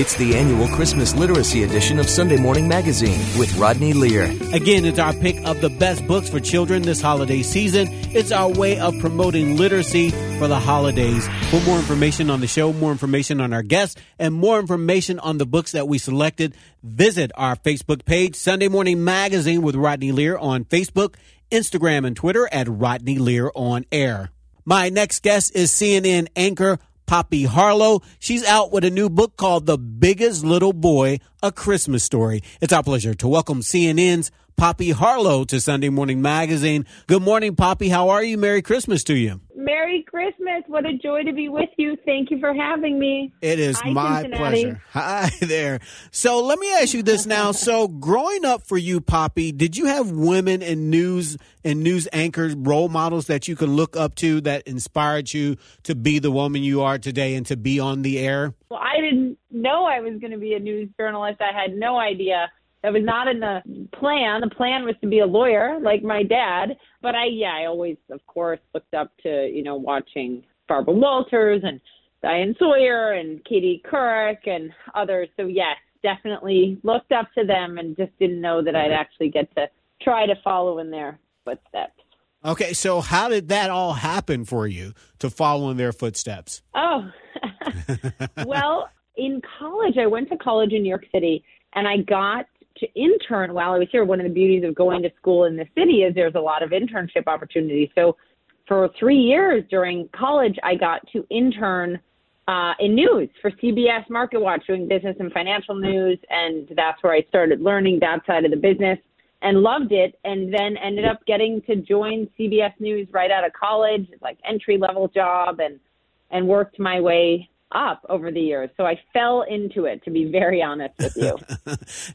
It's the annual Christmas literacy edition of Sunday Morning Magazine with Rodney Lear. Again, it's our pick of the best books for children this holiday season. It's our way of promoting literacy for the holidays. For more information on the show, more information on our guests, and more information on the books that we selected, visit our Facebook page, Sunday Morning Magazine with Rodney Lear on Facebook, Instagram, and Twitter at Rodney Lear on air. My next guest is CNN anchor Poppy Harlow. She's out with a new book called The Biggest Little Boy, A Christmas Story. It's our pleasure to welcome CNN's Poppy Harlow to Sunday Morning Magazine. Good morning, Poppy. How are you? Merry Christmas to you. Merry Christmas. What a joy to be with you. Thank you for having me. It is Hi, my Cincinnati. pleasure. Hi there. So let me ask you this now. So growing up for you, Poppy, did you have women in news and news anchors, role models that you could look up to that inspired you to be the woman you are today and to be on the air? Well, I didn't know I was going to be a news journalist. I had no idea. That was not in the plan. The plan was to be a lawyer, like my dad. But I, yeah, I always, of course, looked up to, you know, watching Barbara Walters and Diane Sawyer and Katie Couric and others. So yes, definitely looked up to them and just didn't know that I'd actually get to try to follow in their footsteps. Okay, so how did that all happen for you to follow in their footsteps? Oh, well, in college, I went to college in New York City and I got to intern while I was here. One of the beauties of going to school in the city is there's a lot of internship opportunities. So for three years during college, I got to intern uh, in news for CBS Market Watch, doing business and financial news. And that's where I started learning that side of the business and loved it. And then ended up getting to join CBS News right out of college, like entry level job, and and worked my way up over the years. So I fell into it, to be very honest with you.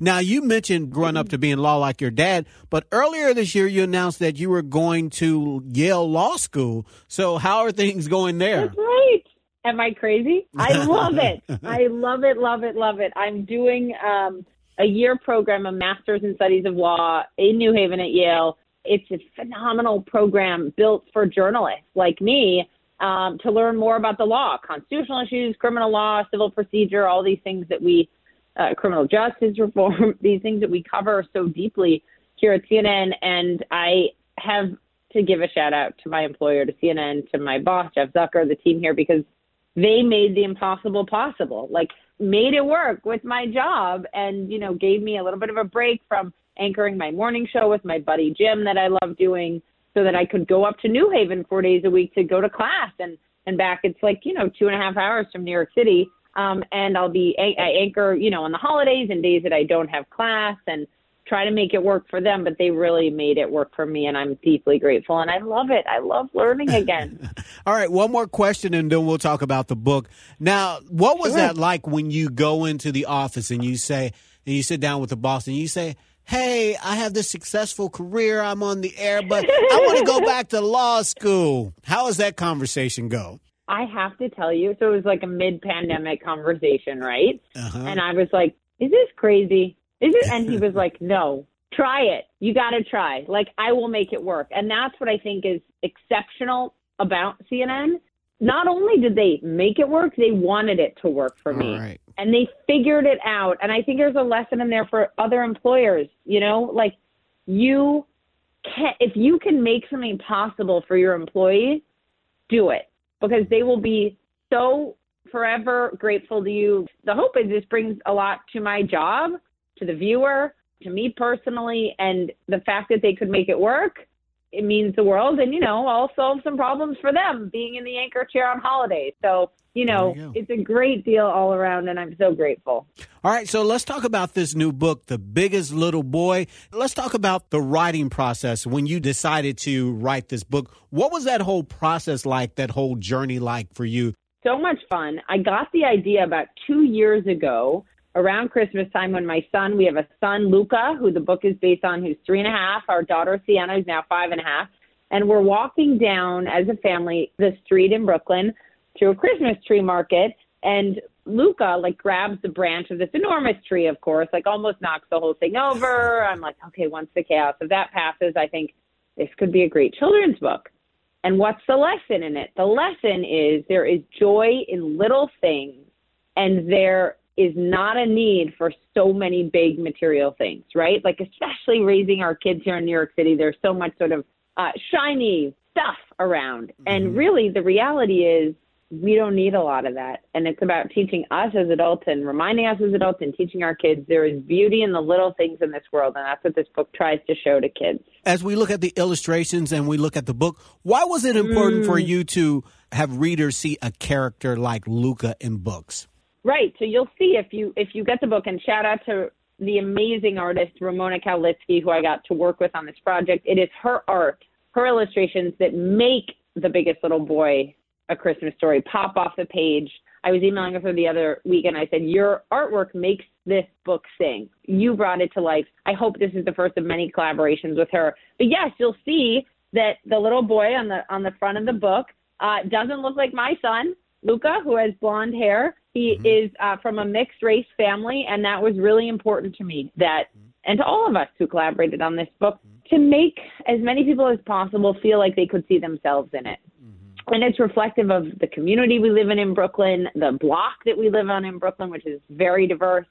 Now, you mentioned growing up to be in law like your dad, but earlier this year you announced that you were going to Yale Law School. So, how are things going there? That's right. Am I crazy? I love it. I love it, love it, love it. I'm doing um, a year program, a master's in studies of law in New Haven at Yale. It's a phenomenal program built for journalists like me um, to learn more about the law, constitutional issues, criminal law, civil procedure, all these things that we, uh, criminal justice reform, these things that we cover so deeply here at CNN. And I have to give a shout out to my employer, to CNN, to my boss, Jeff Zucker, the team here, because they made the impossible possible. Like made it work with my job and, you know, gave me a little bit of a break from anchoring my morning show with my buddy Jim that I love doing so that I could go up to New Haven four days a week to go to class and, and back. It's like, you know, two and a half hours from New York City. Um, and I'll be, I anchor, you know, on the holidays and days that I don't have class and try to make it work for them, but they really made it work for me, and I'm deeply grateful. And I love it. I love learning again. All right, one more question, and then we'll talk about the book. Now, what was Sure. that like when you go into the office and you say, and you sit down with the boss and you say, Hey, I have this successful career. I'm on the air, but I want to go back to law school. How does that conversation go? I have to tell you, so it was like a mid-pandemic conversation, right? Uh-huh. And I was like, "Is this crazy? Is it?" And he was like, "No, try it. You got to try. Like I will make it work." And that's what I think is exceptional about CNN. Not only did they make it work, they wanted it to work for me. Right. And they figured it out. And I think there's a lesson in there for other employers. You know, like you can if you can make something possible for your employees, do it because they will be so forever grateful to you. The hope is this brings a lot to my job, to the viewer, to me personally, and the fact that they could make it work. It means the world, and you know, I'll solve some problems for them being in the anchor chair on holidays. So, you know, you it's a great deal all around, and I'm so grateful. All right, so let's talk about this new book, The Biggest Little Boy. Let's talk about the writing process when you decided to write this book. What was that whole process like, that whole journey like for you? so much fun. I got the idea about two years ago around Christmas time when my son, we have a son, Luca, who the book is based on, who's three and a half, our daughter, Sienna, who's now five and a half. And we're walking down as a family the street in Brooklyn to a Christmas tree market. And Luca like grabs the branch of this enormous tree, of course, like almost knocks the whole thing over. I'm like, okay, once the chaos of that passes, I think this could be a great children's book. And what's the lesson in it? The lesson is there is joy in little things and there is not a need for so many big material things, right? Like, especially raising our kids here in New York City, there's so much sort of uh, shiny stuff around. Mm-hmm. And really, the reality is we don't need a lot of that. And it's about teaching us as adults and reminding us as adults and teaching our kids there is beauty in the little things in this world. And that's what this book tries to show to kids. As we look at the illustrations and we look at the book, why was it important mm. for you to have readers see a character like Luca in books? Right. So you'll see if you if you get the book and shout out to the amazing artist Ramona Kaulitzki, who I got to work with on this project. It is her art, her illustrations that make the biggest little boy a Christmas story pop off the page. I was emailing her the other week and I said, Your artwork makes this book sing. You brought it to life. I hope this is the first of many collaborations with her. But yes, you'll see that the little boy on the on the front of the book uh, doesn't look like my son, Luca, who has blonde hair. He mm-hmm. is uh, from a mixed race family, and that was really important to me. That and to all of us who collaborated on this book to make as many people as possible feel like they could see themselves in it and it's reflective of the community we live in in Brooklyn, the block that we live on in Brooklyn, which is very diverse.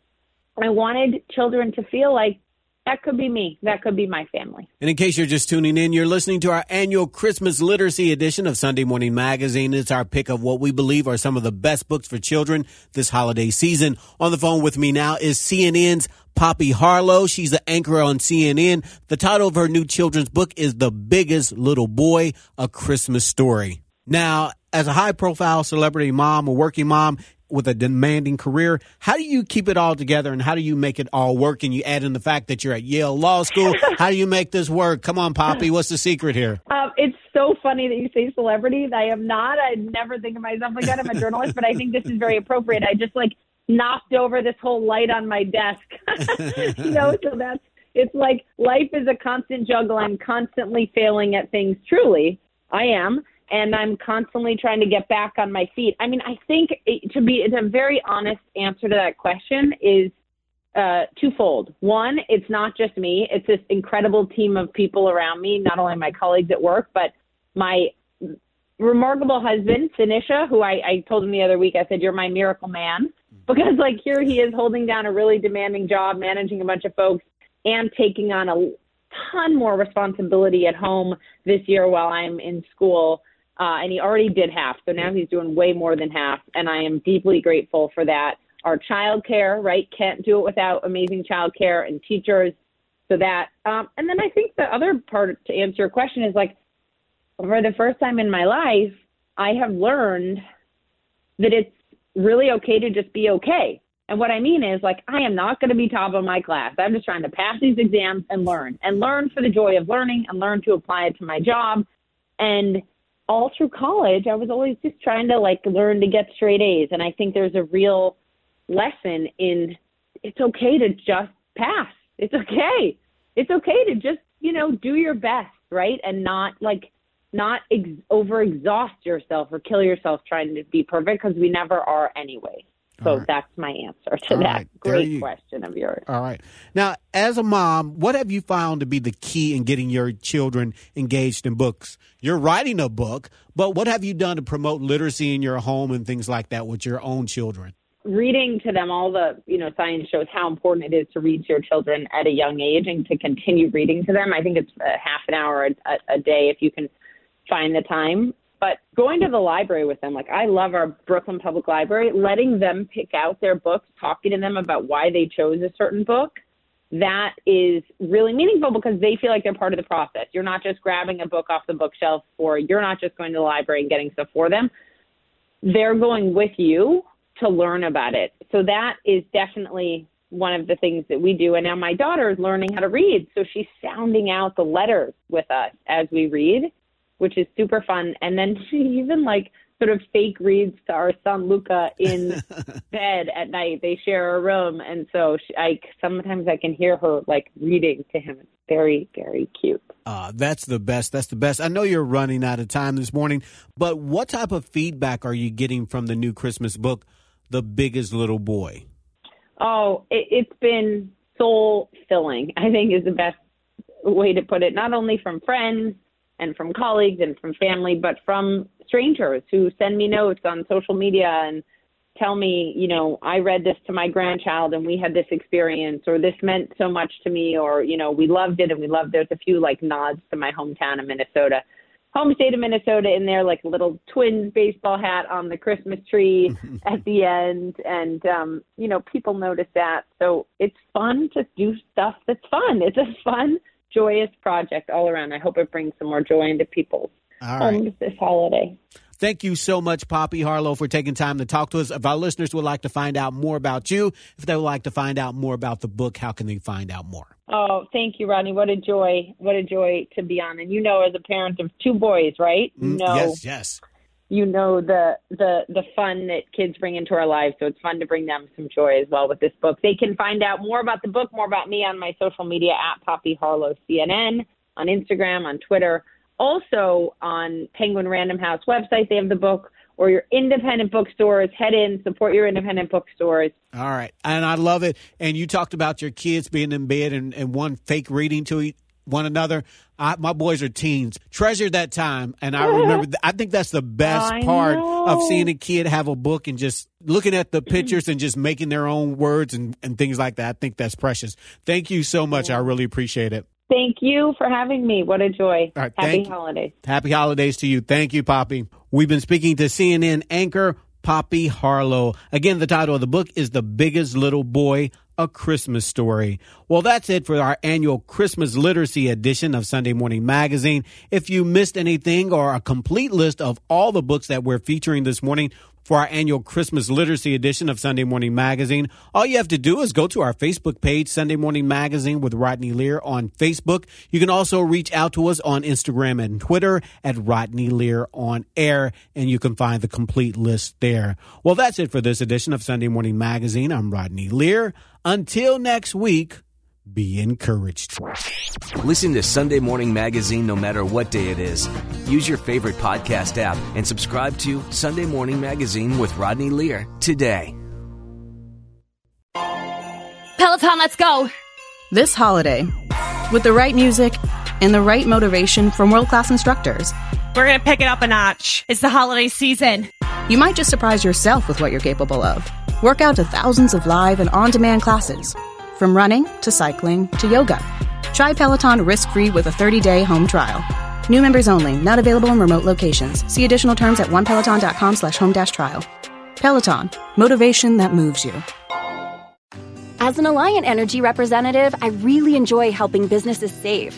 I wanted children to feel like that could be me. That could be my family. And in case you're just tuning in, you're listening to our annual Christmas Literacy edition of Sunday Morning Magazine. It's our pick of what we believe are some of the best books for children this holiday season. On the phone with me now is CNN's Poppy Harlow. She's the anchor on CNN. The title of her new children's book is The Biggest Little Boy, A Christmas Story. Now, as a high profile celebrity mom, a working mom with a demanding career, how do you keep it all together and how do you make it all work? And you add in the fact that you're at Yale Law School. how do you make this work? Come on, Poppy. What's the secret here? Um, it's so funny that you say celebrities. I am not. I never think of myself like that. I'm a journalist, but I think this is very appropriate. I just like knocked over this whole light on my desk. you know, so that's it's like life is a constant juggle. I'm constantly failing at things. Truly, I am and I'm constantly trying to get back on my feet. I mean, I think it, to be a very honest answer to that question is uh, twofold. One, it's not just me; it's this incredible team of people around me. Not only my colleagues at work, but my remarkable husband, Sinisa, who I, I told him the other week. I said, "You're my miracle man," because like here he is holding down a really demanding job, managing a bunch of folks, and taking on a ton more responsibility at home this year while I'm in school uh, and he already did half. So now he's doing way more than half, and I am deeply grateful for that. Our childcare, right? Can't do it without amazing childcare and teachers. So that, um, and then I think the other part to answer your question is like, for the first time in my life, I have learned that it's really okay to just be okay. And what I mean is, like, I am not going to be top of my class. I'm just trying to pass these exams and learn, and learn for the joy of learning, and learn to apply it to my job. And all through college, I was always just trying to like learn to get straight A's. And I think there's a real lesson in it's okay to just pass. It's okay. It's okay to just, you know, do your best, right? And not like, not ex- over exhaust yourself or kill yourself trying to be perfect because we never are anyway. So right. that's my answer to All that right. great you, question of yours. All right. Now, as a mom, what have you found to be the key in getting your children engaged in books? You're writing a book, but what have you done to promote literacy in your home and things like that with your own children? Reading to them all the, you know, science shows how important it is to read to your children at a young age and to continue reading to them. I think it's a half an hour a, a day if you can find the time but going to the library with them, like I love our Brooklyn Public Library, letting them pick out their books, talking to them about why they chose a certain book, that is really meaningful because they feel like they're part of the process. You're not just grabbing a book off the bookshelf or you're not just going to the library and getting stuff for them. They're going with you to learn about it. So that is definitely one of the things that we do. And now my daughter is learning how to read. So she's sounding out the letters with us as we read which is super fun. And then she even like sort of fake reads to our son Luca in bed at night. They share a room, and so she, I sometimes I can hear her like reading to him. It's very very cute. Uh, that's the best. That's the best. I know you're running out of time this morning, but what type of feedback are you getting from the new Christmas book, The Biggest Little Boy? Oh, it, it's been soul filling. I think is the best way to put it. Not only from friends and from colleagues and from family, but from strangers who send me notes on social media and tell me, you know, I read this to my grandchild and we had this experience, or this meant so much to me, or, you know, we loved it and we loved There's a few like nods to my hometown of Minnesota. Home state of Minnesota in there, like a little twins baseball hat on the Christmas tree at the end. And, um, you know, people notice that. So it's fun to do stuff that's fun. It's a fun, joyous project all around. I hope it brings some more joy into people's All right. homes this holiday. Thank you so much, Poppy Harlow, for taking time to talk to us. If our listeners would like to find out more about you, if they would like to find out more about the book, how can they find out more? Oh, thank you, Rodney. What a joy. What a joy to be on. And you know, as a parent of two boys, right? Mm, know, Yes, yes. You know the the the fun that kids bring into our lives. So it's fun to bring them some joy as well with this book. They can find out more about the book, more about me on my social media at Poppy Harlow CNN on Instagram, on Twitter, also on Penguin Random House website. They have the book. Or your independent bookstores. Head in, support your independent bookstores. All right. And I love it. And you talked about your kids being in bed and, and one fake reading to each, one another. I, my boys are teens. Treasure that time. And I remember, th- I think that's the best I part know. of seeing a kid have a book and just looking at the pictures and just making their own words and, and things like that. I think that's precious. Thank you so much. I really appreciate it. Thank you for having me. What a joy. All right, Happy you. holidays. Happy holidays to you. Thank you, Poppy. We've been speaking to CNN anchor Poppy Harlow. Again, the title of the book is The Biggest Little Boy, A Christmas Story. Well, that's it for our annual Christmas Literacy edition of Sunday Morning Magazine. If you missed anything or a complete list of all the books that we're featuring this morning, for our annual Christmas Literacy edition of Sunday Morning Magazine. All you have to do is go to our Facebook page, Sunday Morning Magazine with Rodney Lear on Facebook. You can also reach out to us on Instagram and Twitter at Rodney Lear on air, and you can find the complete list there. Well, that's it for this edition of Sunday Morning Magazine. I'm Rodney Lear. Until next week, be encouraged. Listen to Sunday Morning Magazine no matter what day it is. Use your favorite podcast app and subscribe to Sunday Morning Magazine with Rodney Lear today. Peloton, let's go! This holiday, with the right music and the right motivation from world class instructors, We're gonna pick it up a notch. It's the holiday season. you might just surprise yourself with what you're capable of. Work out to thousands of live and on demand classes, from running to cycling to yoga. Try Peloton risk free with a 30 day home trial. New members only, not available in remote locations. See additional terms at onepeloton.com slash home dash trial. Peloton, motivation that moves you. As an Alliant Energy representative, I really enjoy helping businesses save.